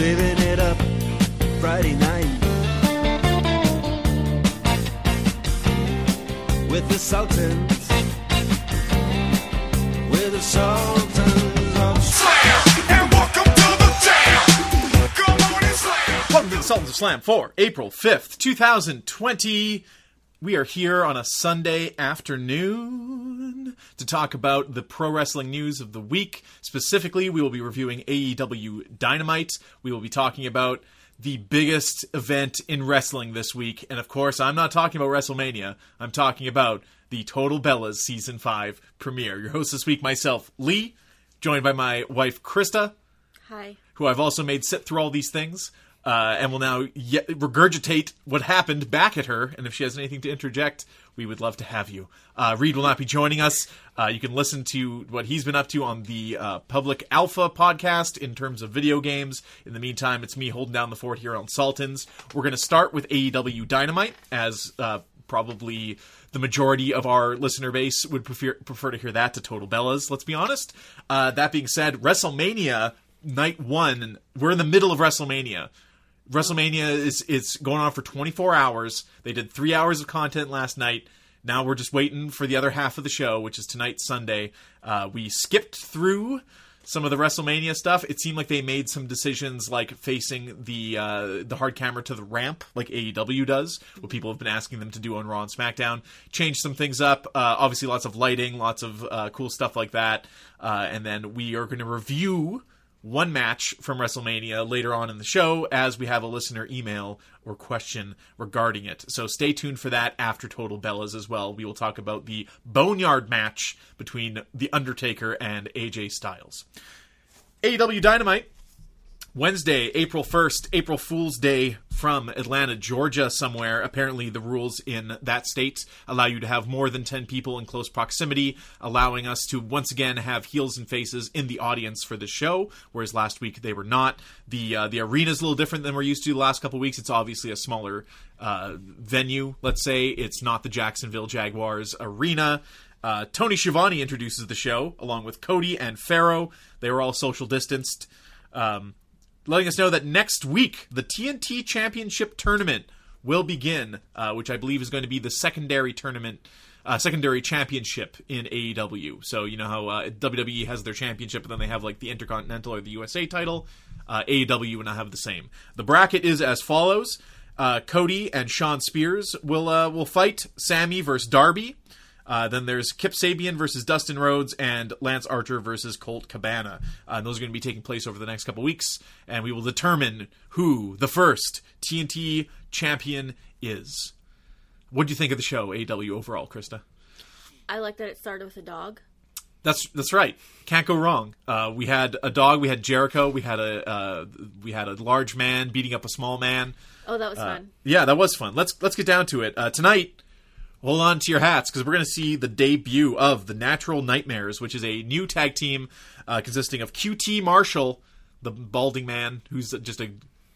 saving it up Friday night with the Sultans, with the Sultans of Slam and welcome to the jam. Slam. Welcome to the Sultans of Slam for April 5th, 2020. We are here on a Sunday afternoon to talk about the pro wrestling news of the week. Specifically, we will be reviewing AEW Dynamite. We will be talking about the biggest event in wrestling this week. And of course, I'm not talking about WrestleMania. I'm talking about the Total Bellas Season 5 premiere. Your host this week, myself, Lee, joined by my wife, Krista Hi. who I've also made sit through all these things, uh, and will now regurgitate what happened back at her. And if she has anything to interject, we would love to have you. Uh, Reed will not be joining us. Uh, you can listen to what he's been up to on the uh, Public Alpha podcast in terms of video games. In the meantime, it's me holding down the fort here on Sultans. We're going to start with AEW Dynamite, as uh, probably the majority of our listener base would prefer prefer to hear that to Total Bellas. Let's be honest. Uh, that being said, WrestleMania night one, we're in the middle of WrestleMania. WrestleMania is is going on for 24 hours. They did three hours of content last night. Now we're just waiting for the other half of the show, which is tonight, Sunday. Uh, we skipped through some of the WrestleMania stuff. It seemed like they made some decisions, like facing the uh, the hard camera to the ramp, like AEW does, what people have been asking them to do on Raw and SmackDown. Change some things up. Uh, obviously, lots of lighting, lots of uh, cool stuff like that. Uh, and then we are going to review one match from WrestleMania later on in the show as we have a listener email or question regarding it. So stay tuned for that after Total Bellas as well. We will talk about the Boneyard match between The Undertaker and AJ Styles. AEW Dynamite Wednesday, April 1st, April Fool's Day from Atlanta, Georgia, somewhere. Apparently, the rules in that state allow you to have more than 10 people in close proximity, allowing us to once again have heels and faces in the audience for the show, whereas last week they were not. The uh, the arena's a little different than we're used to the last couple weeks. It's obviously a smaller uh, venue, let's say. It's not the Jacksonville Jaguars arena. Uh, Tony Schiavone introduces the show along with Cody and Pharaoh. They were all social distanced. Um, letting us know that next week the TNT Championship Tournament will begin, uh, which I believe is going to be the secondary tournament, uh, secondary championship in AEW. So you know how uh, WWE has their championship, and then they have like the Intercontinental or the USA title. Uh, AEW will now have the same. The bracket is as follows: uh, Cody and Shawn Spears will uh, will fight Sammy versus Darby. Uh, then there's Kip Sabian versus Dustin Rhodes and Lance Archer versus Colt Cabana. Uh, and those are going to be taking place over the next couple weeks, and we will determine who the first TNT champion is. What do you think of the show, AEW overall, Krista? I like that it started with a dog. That's that's right. Can't go wrong. Uh, we had a dog. We had Jericho. We had a uh, we had a large man beating up a small man. Oh, that was Uh, fun. Yeah, that was fun. Let's let's get down to it. Uh, tonight, hold on to your hats because we're going to see the debut of the Natural Nightmares, which is a new tag team uh, consisting of QT Marshall, the balding man who's just a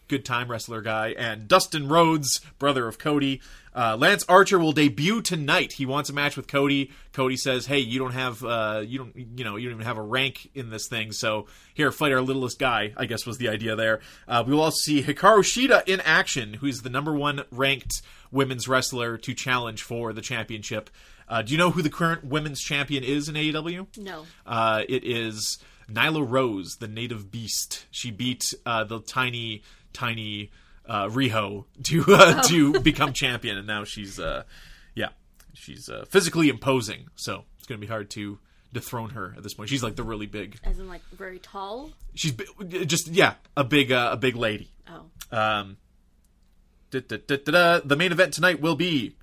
good time wrestler guy, and Dustin Rhodes, brother of Cody. Uh, Lance Archer will debut tonight. He wants a match with Cody. Cody says, "Hey, you don't have, uh, you don't, you know, you don't even have a rank in this thing. So here, fight our littlest guy." I guess was the idea there. Uh, we will also see Hikaru Shida in action, who's the number one ranked women's wrestler to challenge for the championship. Uh, do you know who the current women's champion is in AEW? No. Uh, it is Nyla Rose, the native beast. She beat uh, the tiny, tiny uh, Riho to uh, to become champion, and now she's uh, yeah, she's uh, physically imposing. So it's going to be hard to dethrone her at this point. She's like the really big. As in, like, very tall? She's bi- just yeah, a big uh, a big lady. Oh. Um, da, da, da, da, da. The main event tonight will be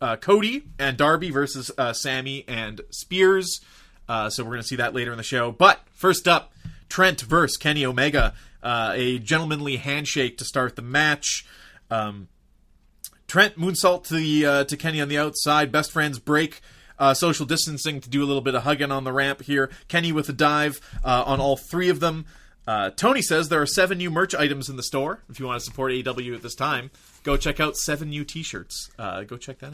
uh, Cody and Darby versus uh, Sammy and Spears. Uh, so we're going to see that later in the show. But first up, Trent versus Kenny Omega. Uh, a gentlemanly handshake to start the match. Um, Trent moonsault to the uh, to Kenny on the outside. Best friends break uh, social distancing to do a little bit of hugging on the ramp here. Kenny with a dive uh, on all three of them. Uh, Tony says there are seven new merch items in the store. If you want to support AEW at this time, go check out seven new T-shirts. Go check that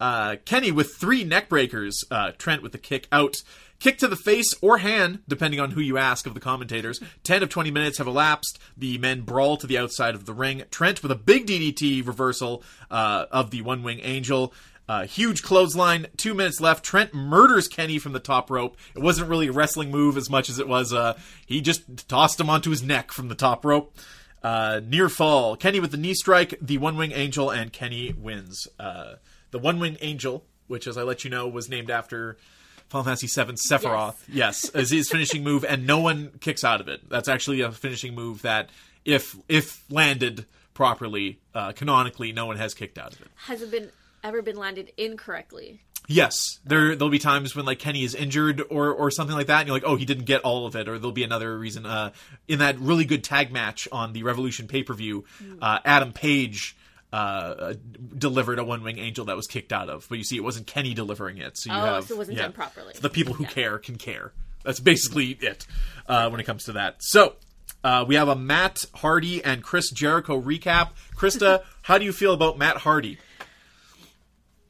out. Kenny with three neck breakers. Trent with the kick out. Kick to the face or hand, depending on who you ask of the commentators. 10 of 20 minutes have elapsed. The men brawl to the outside of the ring. Trent with a big DDT reversal uh, of the one wing angel. Uh, huge clothesline. Two minutes left. Trent murders Kenny from the top rope. It wasn't really a wrestling move as much as it was. Uh, he just tossed him onto his neck from the top rope. Uh, near fall. Kenny with the knee strike. The one wing angel and Kenny wins. Uh, the one wing angel, which, as I let you know, was named after Final Fantasy VII Sephiroth. Yes, is his finishing move, and no one kicks out of it. That's actually a finishing move that, if if landed properly, uh, canonically, no one has kicked out of it. Has it been ever been landed incorrectly? Yes, there there'll be times when like Kenny is injured or or something like that, and you're like, oh, he didn't get all of it, or there'll be another reason. Uh, in that really good tag match on the Revolution pay per view, uh, Adam Page. Uh, uh, delivered a one wing angel that was kicked out of, but you see, it wasn't Kenny delivering it. So you Oh, have so it wasn't yeah. done properly. So the people who Yeah. care can care. That's basically it uh, when it comes to that. So uh, we have a Matt Hardy and Chris Jericho recap. Krista, how do you feel about Matt Hardy?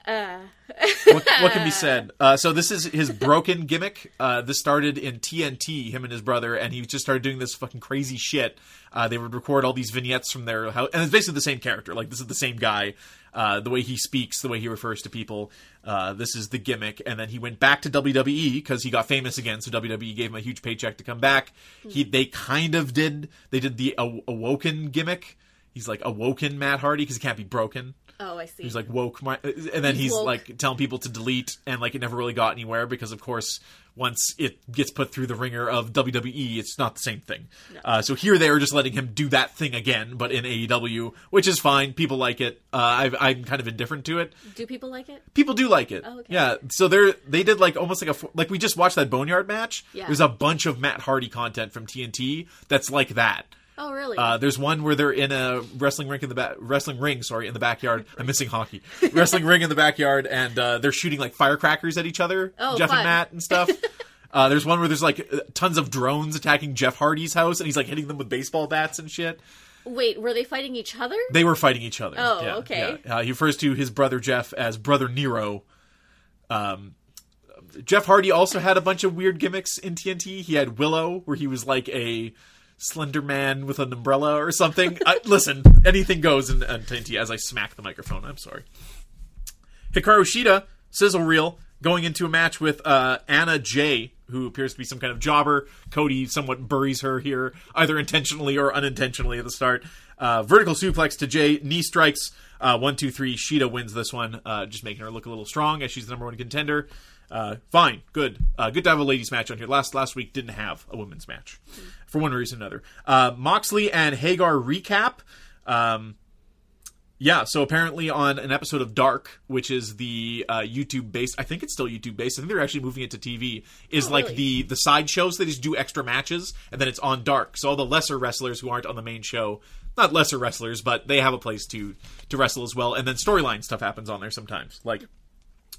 Uh, what, what can be said? Uh, so this is his broken gimmick. Uh, this started in TNT, him and his brother, and he just started doing this fucking crazy shit. Uh, they would record all these vignettes from their house, and it's basically the same character. Like this is the same guy. Uh, the way he speaks, the way he refers to people. Uh, this is the gimmick, and then he went back to WWE because he got famous again. So WWE gave him a huge paycheck to come back. He they kind of did. They did the aw- awoken gimmick. He's like awoken Matt Hardy because he can't be broken. Oh, I see. He's like woke my, and then He's he's like telling people to delete, and like it never really got anywhere because, of course, once it gets put through the ringer of WWE, it's not the same thing. Uh, so here they are just letting him do that thing again, but in AEW, which is fine. People like it. Uh, I've, I'm kind of indifferent to it. Do people like it? People do like it. Oh, okay. Yeah. So they're they did like almost like a like we just watched that Boneyard match. Yeah. There's a bunch of Matt Hardy content from TNT that's like that. Oh, really? Uh, there's one where they're in a wrestling rink in the back, wrestling ring, sorry, in the backyard. I'm missing hockey. wrestling ring in the backyard, and uh, they're shooting like firecrackers at each other, Oh, Jeff and. Matt and stuff. uh, there's one where there's like tons of drones attacking Jeff Hardy's house, and he's like hitting them with baseball bats and shit. Wait, were they fighting each other? They were fighting each other. Oh, Yeah, okay. yeah. Uh, he refers to his brother Jeff as brother Nero. Um, Jeff Hardy also had a bunch of weird gimmicks in TNT. He had Willow, where he was like a slender man with an umbrella or something. I, listen, anything goes in, in TNT. As I smack the microphone, I'm sorry. Hikaru Shida, sizzle reel, going into a match with uh, Anna Jay, who appears to be some kind of jobber. Cody somewhat buries her here, either intentionally or unintentionally at the start. Uh, vertical suplex to Jay, knee strikes. Uh, one, two, three. Shida wins this one, uh, just making her look a little strong as she's the number one contender. Uh, fine, good, uh, good to have a ladies match on here. Last last week didn't have a women's match for one reason or another. Uh, Moxley and Hager recap. Um, yeah, so apparently on an episode of Dark, which is the uh, YouTube based, I think it's still YouTube based. I think they're actually moving it to TV. Is Oh, like really? the the side shows they just do extra matches, and then it's on Dark. So all the lesser wrestlers who aren't on the main show, not lesser wrestlers, but they have a place to to wrestle as well. And then storyline stuff happens on there sometimes. Like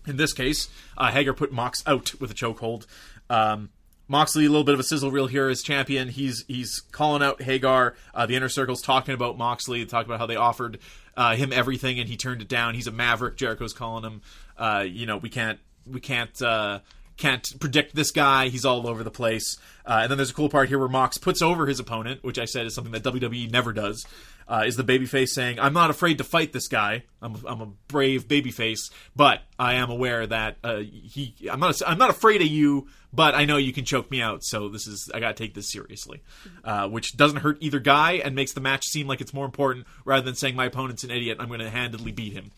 in this case, uh, Hager put Mox out with a chokehold. Um, Moxley, a little bit of a sizzle reel here as champion. He's he's calling out Hager. Uh, the inner circle's talking about Moxley, talking about how they offered uh, him everything and he turned it down. He's a maverick. Jericho's calling him. Uh, you know, we can't we can't uh, can't predict this guy. He's all over the place. Uh, and then there's a cool part here where Mox puts over his opponent, which I said is something that WWE never does. Uh, is the babyface saying, "I'm not afraid to fight this guy. I'm I'm a brave babyface, but I am aware that uh, he I'm not I'm not afraid of you, but I know you can choke me out. So this is I got to take this seriously, uh, which doesn't hurt either guy and makes the match seem like it's more important rather than saying my opponent's an idiot. I'm going to handedly beat him,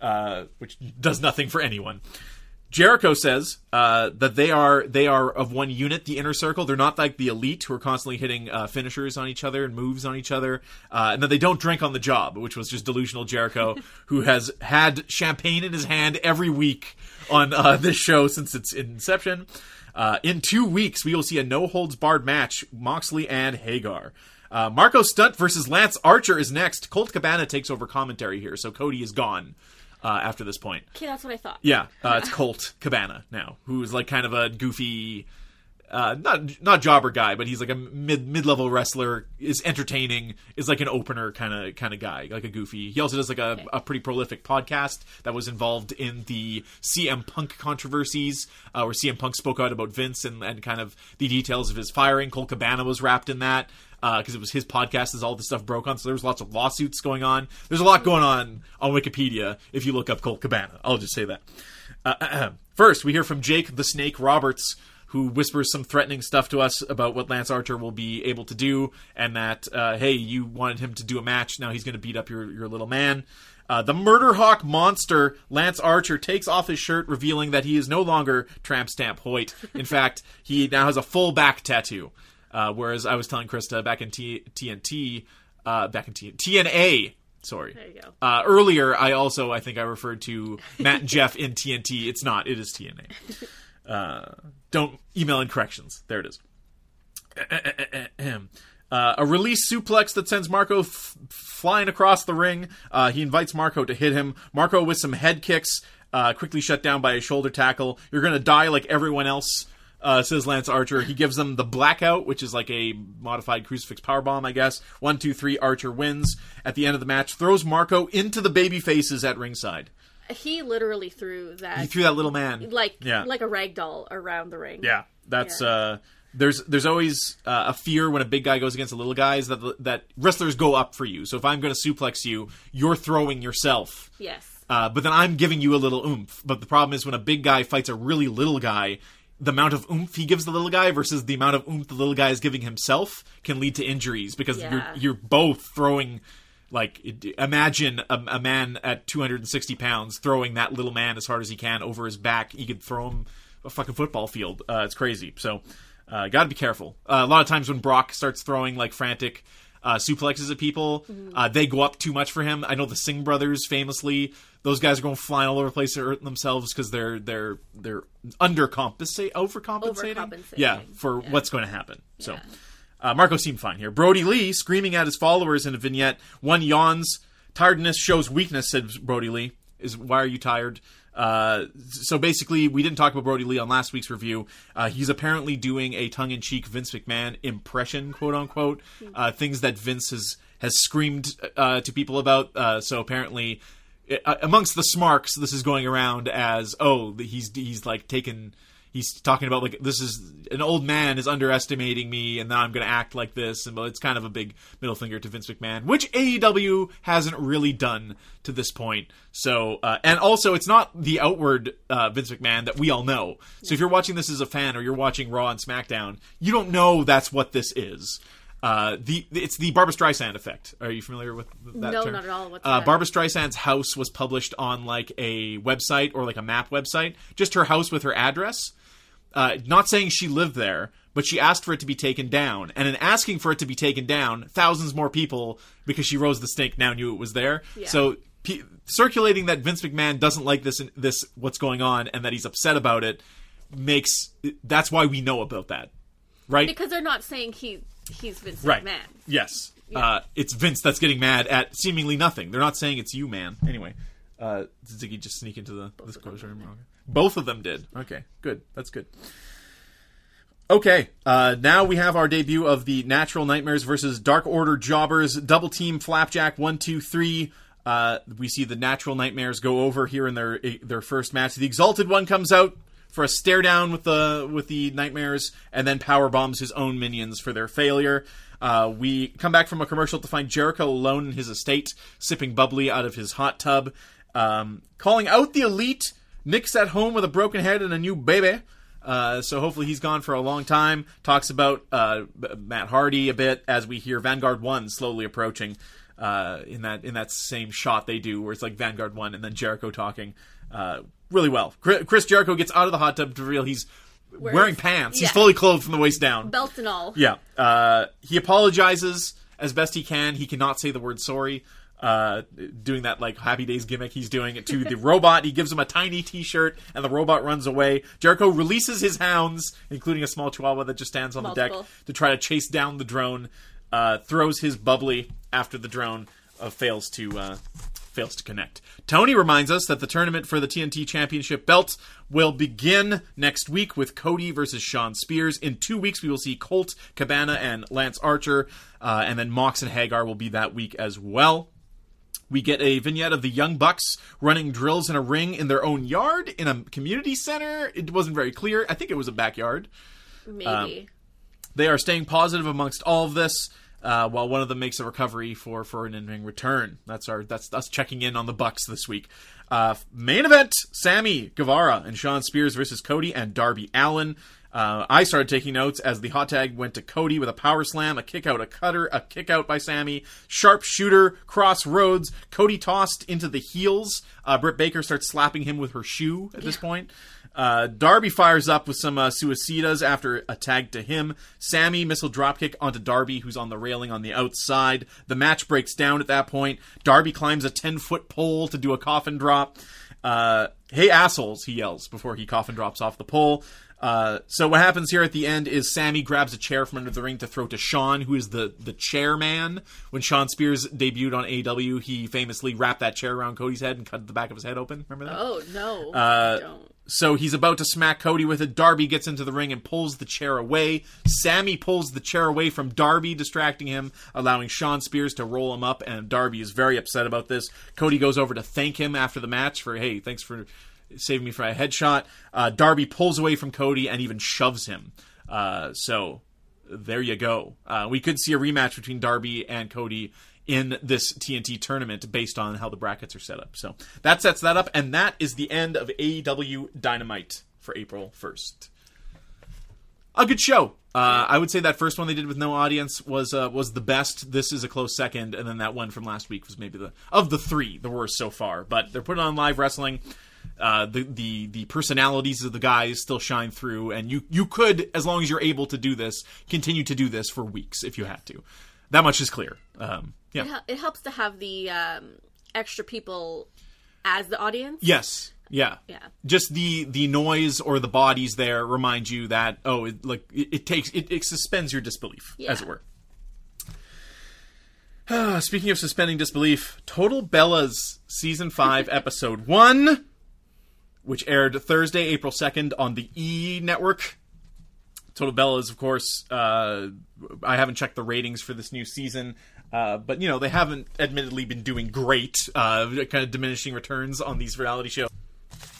uh, which does nothing for anyone. Jericho says uh, that they are they are of one unit, the inner circle. They're not like the elite who are constantly hitting uh, finishers on each other and moves on each other, uh, and that they don't drink on the job, which was just delusional Jericho, who has had champagne in his hand every week on uh, this show since its inception. Uh, in two weeks, we will see a no holds barred match: Moxley and Hager. Uh, Marco Stunt versus Lance Archer is next. Colt Cabana takes over commentary here, so Cody is gone uh, after this point. Okay, that's what I thought. Yeah, uh, it's Colt Cabana now, who's like kind of a goofy. uh, not not jobber guy, but he's like a mid mid level wrestler. Is entertaining. Is like an opener kind of kind of guy, like a goofy. He also does like a, a pretty prolific podcast that was involved in the CM Punk controversies, uh, where CM Punk spoke out about Vince and and kind of the details of his firing. Colt Cabana was wrapped in that because it was his podcast as all this stuff broke on. So there was lots of lawsuits going on. There's a lot going on on Wikipedia if you look up Colt Cabana. I'll just say that. Uh, first, we hear from Jake the Snake Roberts, who whispers some threatening stuff to us about what Lance Archer will be able to do, and that uh, hey, you wanted him to do a match, now he's going to beat up your your little man. Uh, the Murder Hawk monster, Lance Archer, takes off his shirt, revealing that he is no longer Tramp Stamp Hoyt. In fact, he now has a full back tattoo. Uh, whereas I was telling Krista back in T- TNT, uh, back in T- TNA, sorry. There you go. Uh, earlier, I also I think I referred to Matt and Jeff in TNT. It's not. It is TNA. Uh, don't email in corrections. There it is. Uh, a release suplex that sends Marco f- flying across the ring. Uh, he invites Marco to hit him. Marco with some head kicks, uh, quickly shut down by a shoulder tackle. You're gonna die like everyone else, uh, says Lance Archer. He gives them the blackout, which is like a modified crucifix power bomb, I guess. One, two, three. Archer wins at the end of the match. Throws Marco into the baby faces at ringside. He literally threw that He threw that little man like Yeah. like a rag doll around the ring. Yeah, that's Yeah. uh there's there's always uh, a fear when a big guy goes against a little guy is that that wrestlers go up for you. So if I'm going to suplex you, you're throwing yourself. Yes. Uh, but then I'm giving you a little oomph. But the problem is when a big guy fights a really little guy, the amount of oomph he gives the little guy versus the amount of oomph the little guy is giving himself can lead to injuries because Yeah. you're you're both throwing. Like imagine a, a man at 260 pounds throwing that little man as hard as he can over his back. He could throw him a fucking football field. Uh, it's crazy. So, uh, got to be careful. Uh, a lot of times when Brock starts throwing like frantic uh, suplexes at people, uh, they go up too much for him. I know the Singh brothers famously; those guys are going flying all over the place to hurt themselves because they're they're they're undercompensate, overcompensating, Overcompensating. yeah, for Yeah. what's going to happen. So. Yeah. Uh, Marco seemed fine here. Brodie Lee screaming at his followers in a vignette. One yawns. Tiredness shows weakness, said Brodie Lee. Is why are you tired? Uh, so basically, we didn't talk about Brodie Lee on last week's review. Uh, he's apparently doing a tongue-in-cheek Vince McMahon impression, quote unquote. Uh, things that Vince has has screamed uh, to people about. Uh, so apparently, amongst the smarks, this is going around as oh, he's he's like taken he's talking about like this is an old man is underestimating me and now i'm going to act like this. And well, it's kind of a big middle finger to vince mcmahon which aew hasn't really done to this point. So uh, and also it's not the outward uh, vince mcmahon that we all know. So if you're watching this as a fan or you're watching raw and smackdown you don't know that's what this is uh, the it's the Barbra Streisand effect. Are you familiar with that No, term? not at all. What's uh? Barbra Streisand's house was published on like a website or like a map website, just her house with her address. Uh, not saying she lived there, but she asked for it to be taken down. And in asking for it to be taken down, thousands more people, because she rose the stink, now knew it was there. Yeah. So pe- circulating that Vince McMahon doesn't like this this what's going on and that he's upset about it makes that's why we know about that, right? Because they're not saying he he's Vince Right. McMahon. Yes. Yeah. Uh, it's Vince that's getting mad at seemingly nothing. They're not saying it's you, man. Anyway, uh, did Ziggy just sneak into the this grocery room? Okay. Both of them did. Okay, good. That's good. Okay, uh, now we have our debut of the Natural Nightmares versus Dark Order Jobbers. Double team Flapjack one two three. Uh, we see the Natural Nightmares go over here in their their first match. The Exalted One comes out for a stare down with the with the Nightmares, and then power bombs his own minions for their failure. Uh, we come back from a commercial to find Jericho alone in his estate, sipping bubbly out of his hot tub, um, calling out the Elite. Nick's at home with a broken head and a new baby. Uh, so hopefully he's gone for a long time. Talks about uh, Matt Hardy a bit as we hear Vanguard One slowly approaching uh, in that in that same shot they do, where it's like Vanguard One and then Jericho talking uh, really well. Chris Jericho gets out of the hot tub to reveal he's wearing pants. He's fully clothed from the waist down. Belt and all. Yeah. Uh, he apologizes as best he can. He cannot say the word sorry. Uh, doing that like Happy Days gimmick he's doing it to the robot. He gives him a tiny T-shirt, and the robot runs away. Jericho releases his hounds, including a small Chihuahua that just stands on the deck to try to chase down the drone. Uh, throws his bubbly after the drone. Uh, fails to uh, fails to connect. Tony reminds us that the tournament for the TNT Championship belt will begin next week with Cody versus Shawn Spears. In two weeks, we will see Colt Cabana and Lance Archer, uh, and then Mox and Hager will be that week as well. We get a vignette of the Young Bucks running drills in a ring in their own yard in a community center. It wasn't very clear. I think it was a backyard. Maybe. They are staying positive amongst all of this, uh, while one of them makes a recovery for for an in-ring return. That's our that's us checking in on the Bucks this week. Uh, main event: Sammy Guevara and Shawn Spears versus Cody and Darby Allin. Uh, I started taking notes as the hot tag went to Cody with a power slam, a kick out, a cutter, a kick out by Sammy, sharp shooter, Cross Rhodes. Cody tossed into the heels. Uh, Britt Baker starts slapping him with her shoe at this point. Uh, Darby fires up with some uh, suicidas after a tag to him. Sammy missile dropkick onto Darby, who's on the railing on the outside. The match breaks down at that point. Darby climbs a 10 foot pole to do a coffin drop. Uh, hey, assholes, he yells before he coffin drops off the pole. Uh, so what happens here at the end is Sammy grabs a chair from under the ring to throw to Shawn, who is the the chairman. When Shawn Spears debuted on AEW, he famously wrapped that chair around Cody's head and cut the back of his head open. Remember that? oh no. Uh, don't. So he's about to smack Cody with it. Darby gets into the ring and pulls the chair away. Sammy pulls the chair away from Darby, distracting him, allowing Shawn Spears to roll him up. And Darby is very upset about this. Cody goes over to thank him after the match for, hey, thanks for saving me from a headshot. Uh, Darby pulls away from Cody and even shoves him. Uh, so there you go. Uh, we could see a rematch between Darby and Cody in this TNT tournament based on how the brackets are set up. So that sets that up, and that is the end of AEW Dynamite for April 1st. A good show. Uh, I would say that first one they did with no audience was uh, was the best. This is a close second, and then that one from last week was maybe the of the three the worst so far. But they're putting on live wrestling. Uh, the the the personalities of the guys still shine through, and you you could, as long as you're able to do this, continue to do this for weeks if you had to. That much is clear. Um, It, yeah. hel- it helps to have the um, extra people as the audience. Yes. Yeah. Yeah. Just the the noise or the bodies there remind you that oh, it, like it, it takes it, it suspends your disbelief, as it Yeah. were. Speaking of suspending disbelief, Total Bellas season five episode one, which aired Thursday, April second on the E network. Total Bellas, of course. Uh, I haven't checked the ratings for this new season, uh, but you know they haven't admittedly been doing great. Uh, kind of diminishing returns on these reality shows.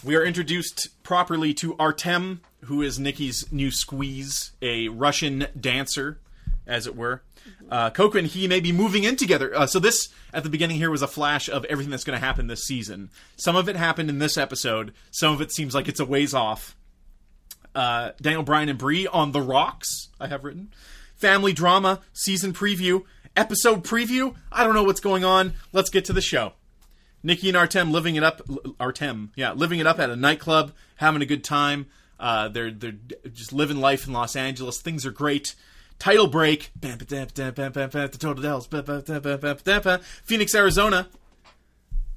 We are introduced properly to Artem, who is Nikki's new squeeze, a Russian dancer, as it were. Uh, Coco and he may be moving in together. Uh, so this, at the beginning here, was a flash of everything that's going to happen this season. Some of it happened in this episode. Some of it seems like it's a ways off. Uh, Daniel Bryan and Brie on the rocks. I have written family drama season preview episode preview. I don't know what's going on. Let's get to the show. Nikki and Artem living it up. Artem, yeah, living it up at a nightclub, having a good time. Uh, they're they're just living life in Los Angeles. Things are great. Title break. The Total Bellas. Phoenix, Arizona.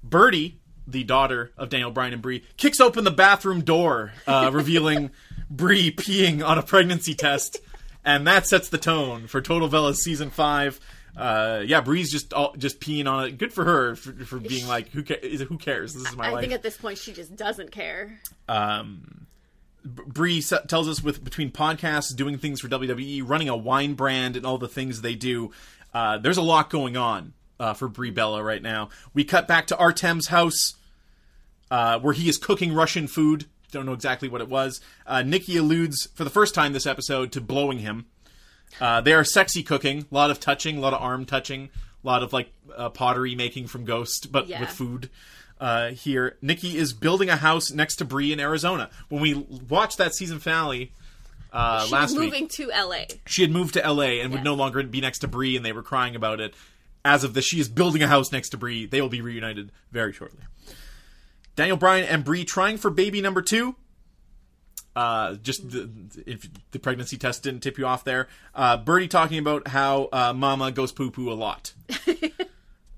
Birdie, the daughter of Daniel Bryan and Brie, kicks open the bathroom door, uh, revealing Brie peeing on a pregnancy test, and that sets the tone for Total Bellas season five. Uh, yeah, Brie's just all, just peeing on it. Good for her for, for being like, who ca- who cares? This is my life. I life. think at this point she just doesn't care. Brie tells us with between podcasts, doing things for WWE, running a wine brand, and all the things they do, uh, there's a lot going on uh, for Brie Bella right now. We cut back to Artem's house, uh, where he is cooking Russian food. Don't know exactly what it was. Uh, Nikki alludes for the first time this episode to blowing him. Uh, they are sexy cooking, a lot of touching, a lot of arm touching, a lot of like uh, pottery making from Ghost, but Yeah. with food. Uh, here, Nikki is building a house next to Brie in Arizona. When we watched that season finale uh, She last was week, moving to LA. she had moved to LA and would Yeah. no longer be next to Brie, and they were crying about it. As of this, she is building a house next to Brie. They will be reunited very shortly. Daniel Bryan and Brie trying for baby number two. Uh, just the, if the pregnancy test didn't tip you off there. Uh, Birdie talking about how uh, Mama goes poo poo a lot.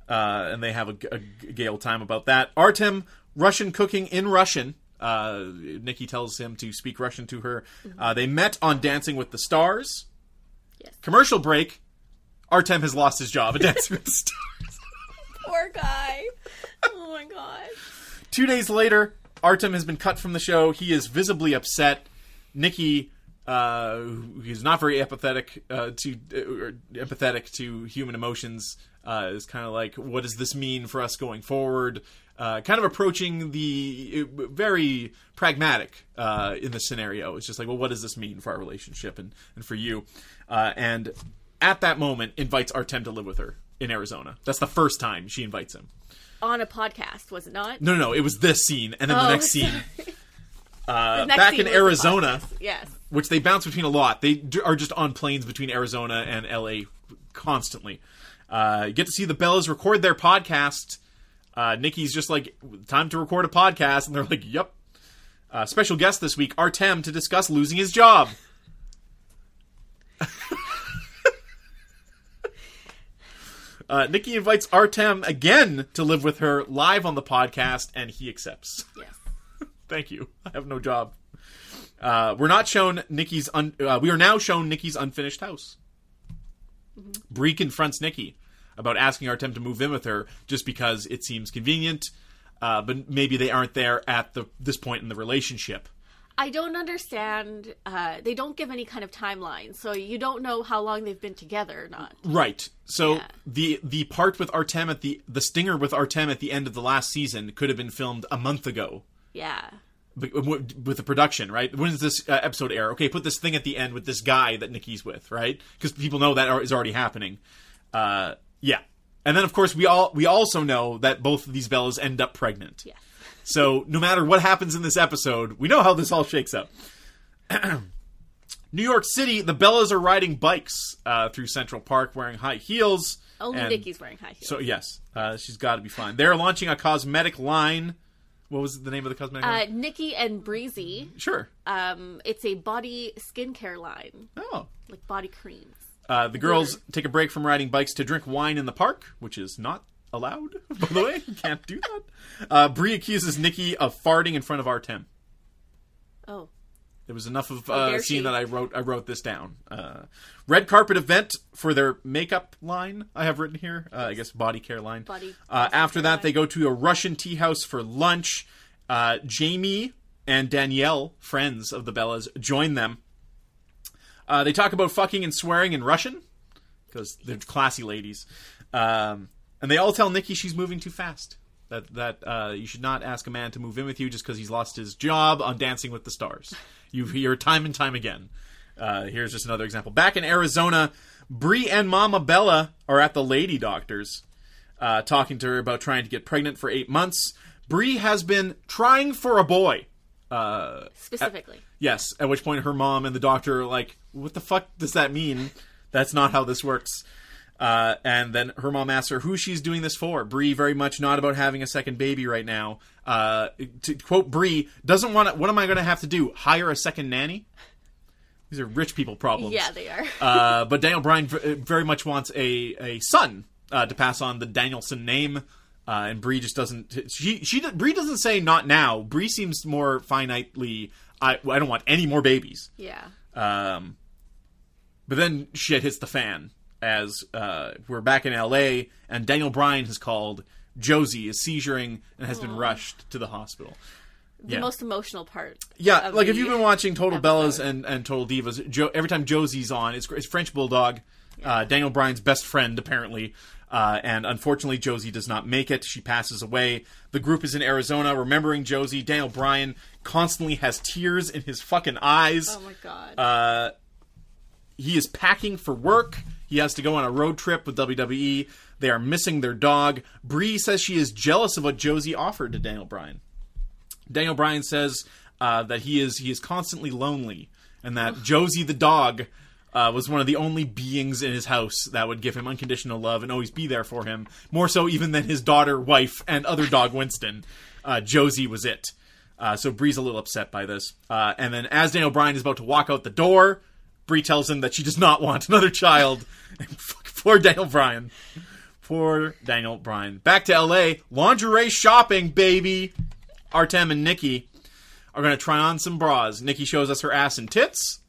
uh, and they have a, a gay old time about that. Artem Russian cooking in Russian. Uh, Nikki tells him to speak Russian to her. Uh, they met on Dancing with the Stars. Yes. Commercial break. Artem has lost his job at Dancing with the Stars. Poor guy. Oh my god. Two days later, Artem has been cut from the show. He is visibly upset. Nikki, uh, is not very empathetic uh, to uh, empathetic to human emotions, uh, is kind of like, "What does this mean for us going forward?" Uh, kind of approaching the very pragmatic uh, in the scenario. It's just like, well, what does this mean for our relationship and, and for you? Uh, and at that moment, invites Artem to live with her in Arizona. That's the first time she invites him. On a podcast, was it not? No, no, no. It was this scene, and then the Oh, next scene. Uh, back in Arizona. Yes. which they bounce between a lot. They d- are just on planes between Arizona and LA constantly. Uh, you get to see the Bellas record their podcast. Uh, Nikki's just like, time to record a podcast, and they're like, yep. Uh, special guest this week, Artem, to discuss losing his job. Uh, Nikki invites Artem again to live with her live on the podcast, and he accepts. Yes. Thank you. I have no job. Uh, we're not shown Nikki's. Un- uh, we are now shown Nikki's unfinished house. Brie confronts Nikki about asking Artem to move in with her just because it seems convenient, uh, but maybe they aren't there at the this point in the relationship. I don't understand. Uh, they don't give any kind of timeline, so you don't know how long they've been together or not. Right. So Yeah. the the part with Artem at the the stinger with Artem at the end of the last season could have been filmed a month ago. Yeah. But with the production, right? When does this uh, episode air? Okay, put this thing at the end with this guy that Nikki's with, right? Because people know that are- is already happening. Uh, yeah, and then of course we all we also know that both of these Bellas end up pregnant. Yes. So no matter what happens in this episode, we know how this all shakes up. New York City, the Bellas are riding bikes uh, through Central Park wearing high heels. Only and- Nikki's wearing high heels. So yes, uh, she's got to be fine. They're launching a cosmetic line. What was the name of the cosmetic uh, line? Nikki and Breezy, Sure. um, it's a body skincare line, Oh. like body creams. Uh, the girls take a break from riding bikes to drink wine in the park, which is not allowed, by the way. You can't do that. Uh, Brie accuses Nikki of farting in front of Artem. Oh, There was enough of How uh, dare scene she. that I wrote. I wrote this down. Uh, red carpet event for their makeup line. I have written here. Uh, I guess body care line. Body Uh, after that, line. they go to a Russian tea house for lunch. Uh, Jamie and Danielle, friends of the Bellas, join them. Uh, they talk about fucking and swearing in Russian because they're classy ladies. Um, and they all tell Nikki she's moving too fast. That that uh, you should not ask a man to move in with you just because he's lost his job on Dancing with the Stars. You hear time and time again. Uh, here's just another example. Back in Arizona, Brie and Mama Bella are at the lady doctor's, uh, talking to her about trying to get pregnant for eight months. Brie has been trying for a boy. Uh, specifically. Yes, at which point her mom and the doctor are like, "What the fuck does that mean? That's not how this works." Uh, and then her mom asks her who she's doing this for. Brie very much not about having a second baby right now. Uh, to quote Brie, doesn't want. to What am I going to have to do? Hire a second nanny? These are rich people problems. yeah, they are. Uh, but Daniel Bryan very much wants a a son uh, to pass on the Danielson name. Uh, and Brie just doesn't. She she Brie doesn't say not now. Bree seems more finitely. I I don't want any more babies. yeah. Um, but then shit hits the fan as uh, we're back in L.A. and Daniel Bryan has called. Josie is seizuring and has been rushed to the hospital. The yeah. most emotional part. Yeah, like if you've been watching Total episode. Bellas and, and Total Divas, jo- every time Josie's on, it's, it's French Bulldog, uh, Daniel Bryan's best friend, apparently. Uh, and unfortunately, Josie does not make it. She passes away. The group is in Arizona, remembering Josie. Daniel Bryan constantly has tears in his fucking eyes. Oh my god. Uh, he is packing for work. He has to go on a road trip with WWE. They are missing their dog. Brie says she is jealous of what Josie offered to Daniel Bryan. Daniel Bryan says uh, that he is he is constantly lonely, and that Josie the dog uh, was one of the only beings in his house that would give him unconditional love and always be there for him. More so even than his daughter, wife, and other dog Winston. Uh, Josie was it. Uh, so Brie's a little upset by this. Uh, and then as Daniel Bryan is about to walk out the door, Brie tells him that she does not want another child. Poor Daniel Bryan. Poor Daniel Bryan. Back to LA. Lingerie shopping, baby. Artem and Nikki are going to try on some bras. Nikki shows us her ass and tits.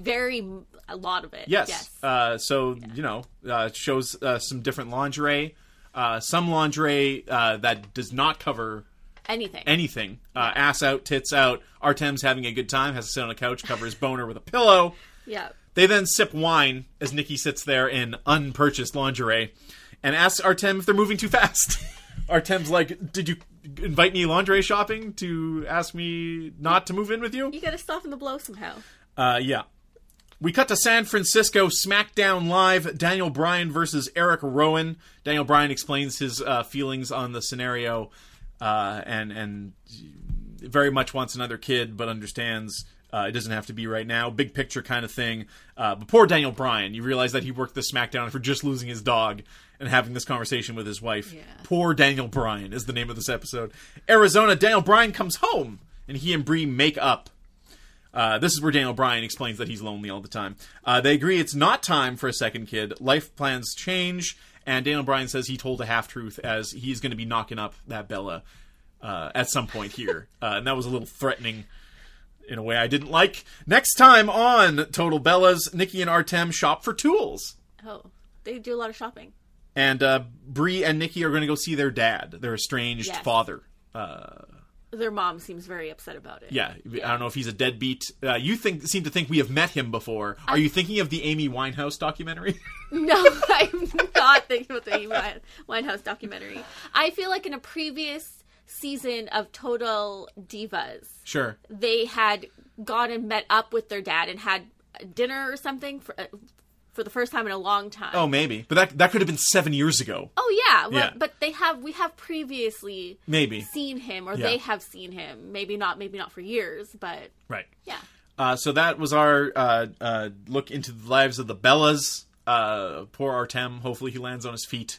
Very a lot of it. Yes. Yes. Uh, so, you know, uh, shows uh, some different lingerie. Uh, some lingerie uh, that does not cover Anything. anything. Uh, ass out, tits out. Artem's having a good time, has to sit on a couch, cover his boner with a pillow. Yeah. They then sip wine as Nikki sits there in unpurchased lingerie and asks Artem if they're moving too fast. Artem's like, Did you invite me lingerie shopping to ask me not to move in with you? You gotta soften the blow somehow. Uh, yeah. We cut to San Francisco SmackDown Live. Daniel Bryan versus Eric Rowan. Daniel Bryan explains his uh, feelings on the scenario, uh, and and very much wants another kid, but understands uh, it doesn't have to be right now. Big picture kind of thing. Uh, but poor Daniel Bryan, you realize that he worked the SmackDown for just losing his dog and having this conversation with his wife. Yeah. Poor Daniel Bryan is the name of this episode. Arizona, Daniel Bryan comes home, and he and Brie make up. Uh, this is where Daniel Bryan explains that he's lonely all the time. Uh, they agree it's not time for a second kid. Life plans change, and Daniel Bryan says he told a half truth as he's going to be knocking up that Bella uh, at some point here, uh, and that was a little threatening in a way I didn't like. Next time on Total Bellas, Nikki and Artem shop for tools. Oh, they do a lot of shopping. And uh, Brie and Nikki are going to go see their dad, their estranged Yes. father. Uh, Their mom seems very upset about it. Yeah, I don't know if he's a deadbeat. Uh, you think seem to think we have met him before. Are you thinking of the Amy Winehouse documentary? No, I'm not thinking about the Amy Winehouse documentary. I feel like in a previous season of Total Divas, sure. they had gone and met up with their dad and had dinner or something for uh, for the first time in a long time. Oh, maybe, but that that could have been seven years ago. Oh, yeah, well, Yeah. but they have we have previously Maybe. seen him or Yeah. they have seen him. Maybe not, maybe not for years, but Right. yeah. Uh, so that was our uh, uh, look into the lives of the Bellas. Uh, poor Artem. Hopefully, he lands on his feet.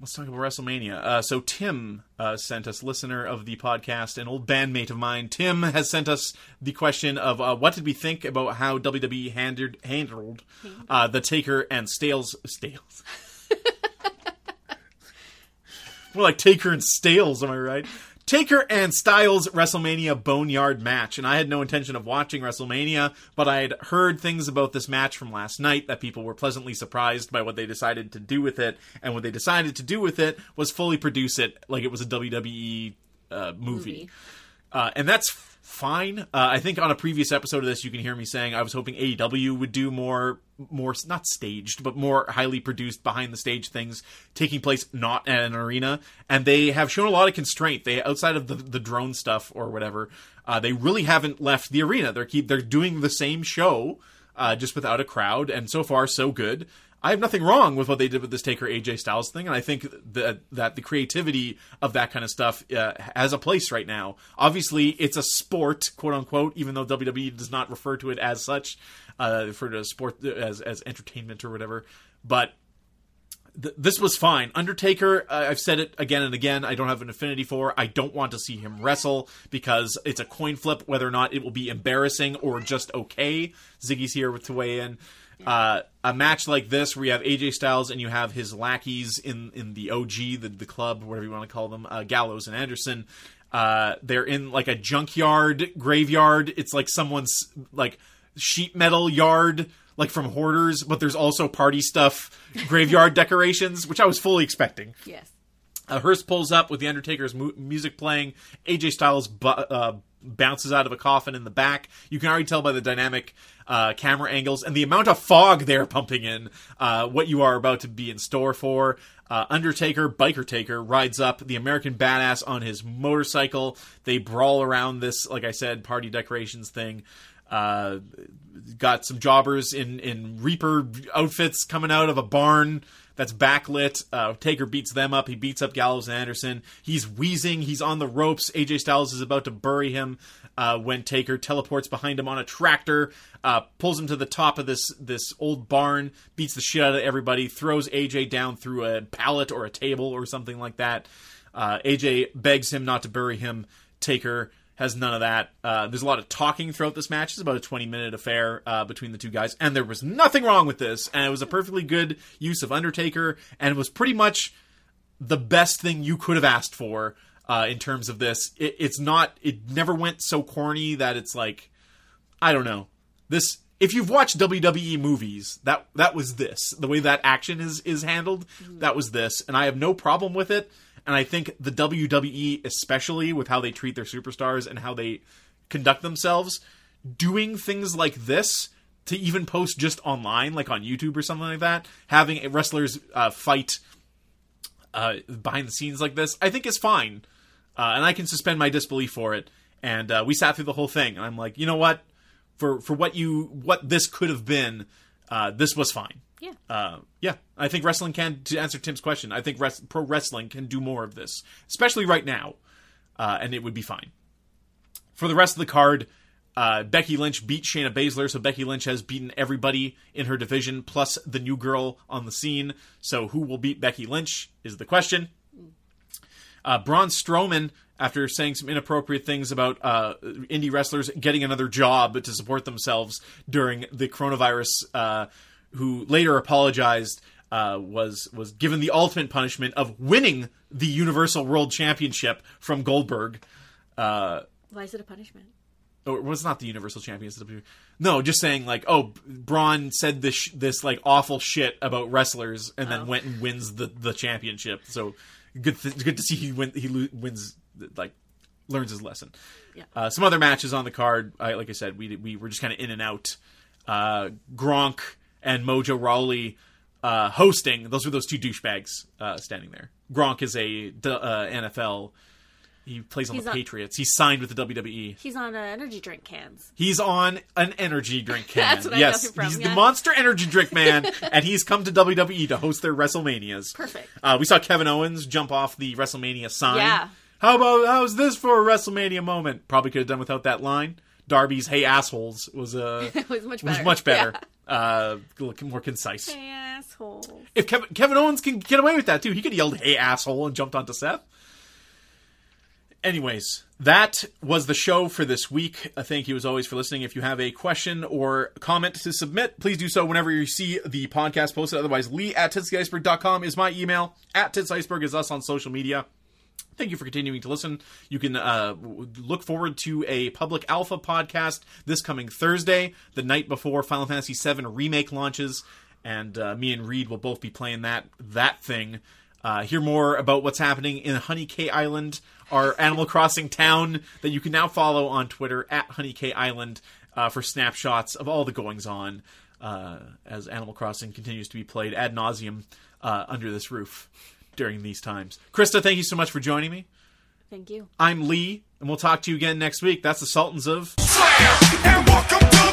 Let's talk about WrestleMania. Uh, so Tim uh, sent us, listener of the podcast, an old bandmate of mine. Tim has sent us the question of uh, what did we think about how WWE handled handled uh, the Taker and Stales Stales. More like Taker and Stales, am I right? Taker and Styles WrestleMania Boneyard match. And I had no intention of watching WrestleMania, but I had heard things about this match from last night that people were pleasantly surprised by what they decided to do with it. And what they decided to do with it was fully produce it like it was a WWE uh, movie. Movie. Uh, and that's fine. Uh, I think on a previous episode of this, you can hear me saying I was hoping AEW would do more, more not staged, but more highly produced behind the stage things taking place not at an arena. And they have shown a lot of constraint. They outside of the the drone stuff or whatever, uh, they really haven't left the arena. They're keep they're doing the same show, uh, just without a crowd, and so far so good. I have nothing wrong with what they did with this Taker AJ Styles thing, and I think that that the creativity of that kind of stuff uh, has a place right now. Obviously, it's a sport, quote unquote, even though WWE does not refer to it as such, uh, refer to sport as as entertainment or whatever. But th- this was fine. Undertaker, uh, I've said it again and again. I don't have an affinity for. I don't want to see him wrestle because it's a coin flip whether or not it will be embarrassing or just okay. Ziggy's here to weigh in. Uh, a match like this where you have AJ Styles and you have his lackeys in in the OC, the the club, whatever you want to call them, uh, Gallows and Anderson. Uh, they're in like a junkyard graveyard. It's like someone's like sheet metal yard like from hoarders but there's also party stuff graveyard decorations which i was fully expecting Yes. A hearse pulls up with the undertaker's mu- music playing aj styles bu- uh, bounces out of a coffin in the back you can already tell by the dynamic uh, camera angles and the amount of fog they're pumping in uh, what you are about to be in store for uh, Undertaker, Biker Taker, rides up the American Badass on his motorcycle. They brawl around this, like I said, party decorations thing. Uh, got some jobbers in in Reaper outfits coming out of a barn that's backlit. Uh, Taker beats them up. He beats up Gallows and Anderson. He's wheezing. He's on the ropes. AJ Styles is about to bury him uh, when Taker teleports behind him on a tractor, uh, pulls him to the top of this this old barn, beats the shit out of everybody, throws AJ down through a pallet or a table or something like that. Uh, AJ begs him not to bury him. Taker has none of that. Uh, there's a lot of talking throughout this match. It's about a 20 minute affair uh, between the two guys, and there was nothing wrong with this. And it was a perfectly good use of Undertaker, and it was pretty much the best thing you could have asked for uh, in terms of this. It, it's not. It never went so corny that it's like, I don't know. This if you've watched WWE movies, that that was this. The way that action is is handled, that was this, and I have no problem with it. And I think the WWE, especially with how they treat their superstars and how they conduct themselves, doing things like this to even post just online, like on YouTube or something like that, having wrestlers uh, fight uh, behind the scenes like this, I think is fine, uh, and I can suspend my disbelief for it. And uh, we sat through the whole thing, and I'm like, you know what? For for what you what this could have been, uh, this was fine. Yeah. Uh, yeah, I think wrestling can. To answer Tim's question, I think res- pro wrestling can do more of this, especially right now, uh, and it would be fine. For the rest of the card, uh, Becky Lynch beat Shayna Baszler, so Becky Lynch has beaten everybody in her division, plus the new girl on the scene. So who will beat Becky Lynch is the question. Uh, Braun Strowman, after saying some inappropriate things about uh, indie wrestlers getting another job to support themselves during the coronavirus, uh, who later apologized, uh, was was given the ultimate punishment of winning the Universal World Championship from Goldberg. Uh, Why is it a punishment? or it was not the Universal Championship? No, just saying like, oh, Braun said this sh- this like awful shit about wrestlers, and then went and wins the the championship. So good, th- good to see he win he lo- wins like learns his lesson. Yeah. Uh, some other matches on the card. I, like I said, we we were just kind of in and out. Uh, Gronk and Mojo Rawley uh, hosting. Those were those two douchebags uh, standing there. Gronk is a uh, NFL. He plays on He's the on- Patriots. He's signed with the WWE. He's on uh, energy drink cans. He's on an energy drink can. That's what I know yes, from, he's the. Monster Energy Drink Man, and he's come to WWE to host their WrestleManias. Perfect. Uh, we saw Kevin Owens jump off the WrestleMania sign. Yeah. How about how's this for a WrestleMania moment? Probably could have done without that line. Darby's "Hey assholes" was uh, was much was much better. Uh, more concise. Assholes. If Kevin, Kevin Owens can get away with that too, he could have yelled "Hey asshole" and jumped onto Seth. Anyways, that was the show for this week. Uh, thank you as always for listening. If you have a question or comment to submit, please do so whenever you see the podcast posted. Otherwise, lee at titstheiceberg.com is my email. At titstheIceberg is us on social media. Thank you for continuing to listen. You can uh, look forward to a public alpha podcast this coming Thursday, the night before Final Fantasy VII remake launches, and uh, me and Reed will both be playing that that thing. Uh, hear more about what's happening in Honey K Island, our Animal Crossing town that you can now follow on Twitter at Honey K Island uh, for snapshots of all the goings on uh, as Animal Crossing continues to be played ad nauseum uh, under this roof during these times. Krista, thank you so much for joining me. Thank you. I'm Lee, and we'll talk to you again next week. That's the Sultans of. Slam and welcome to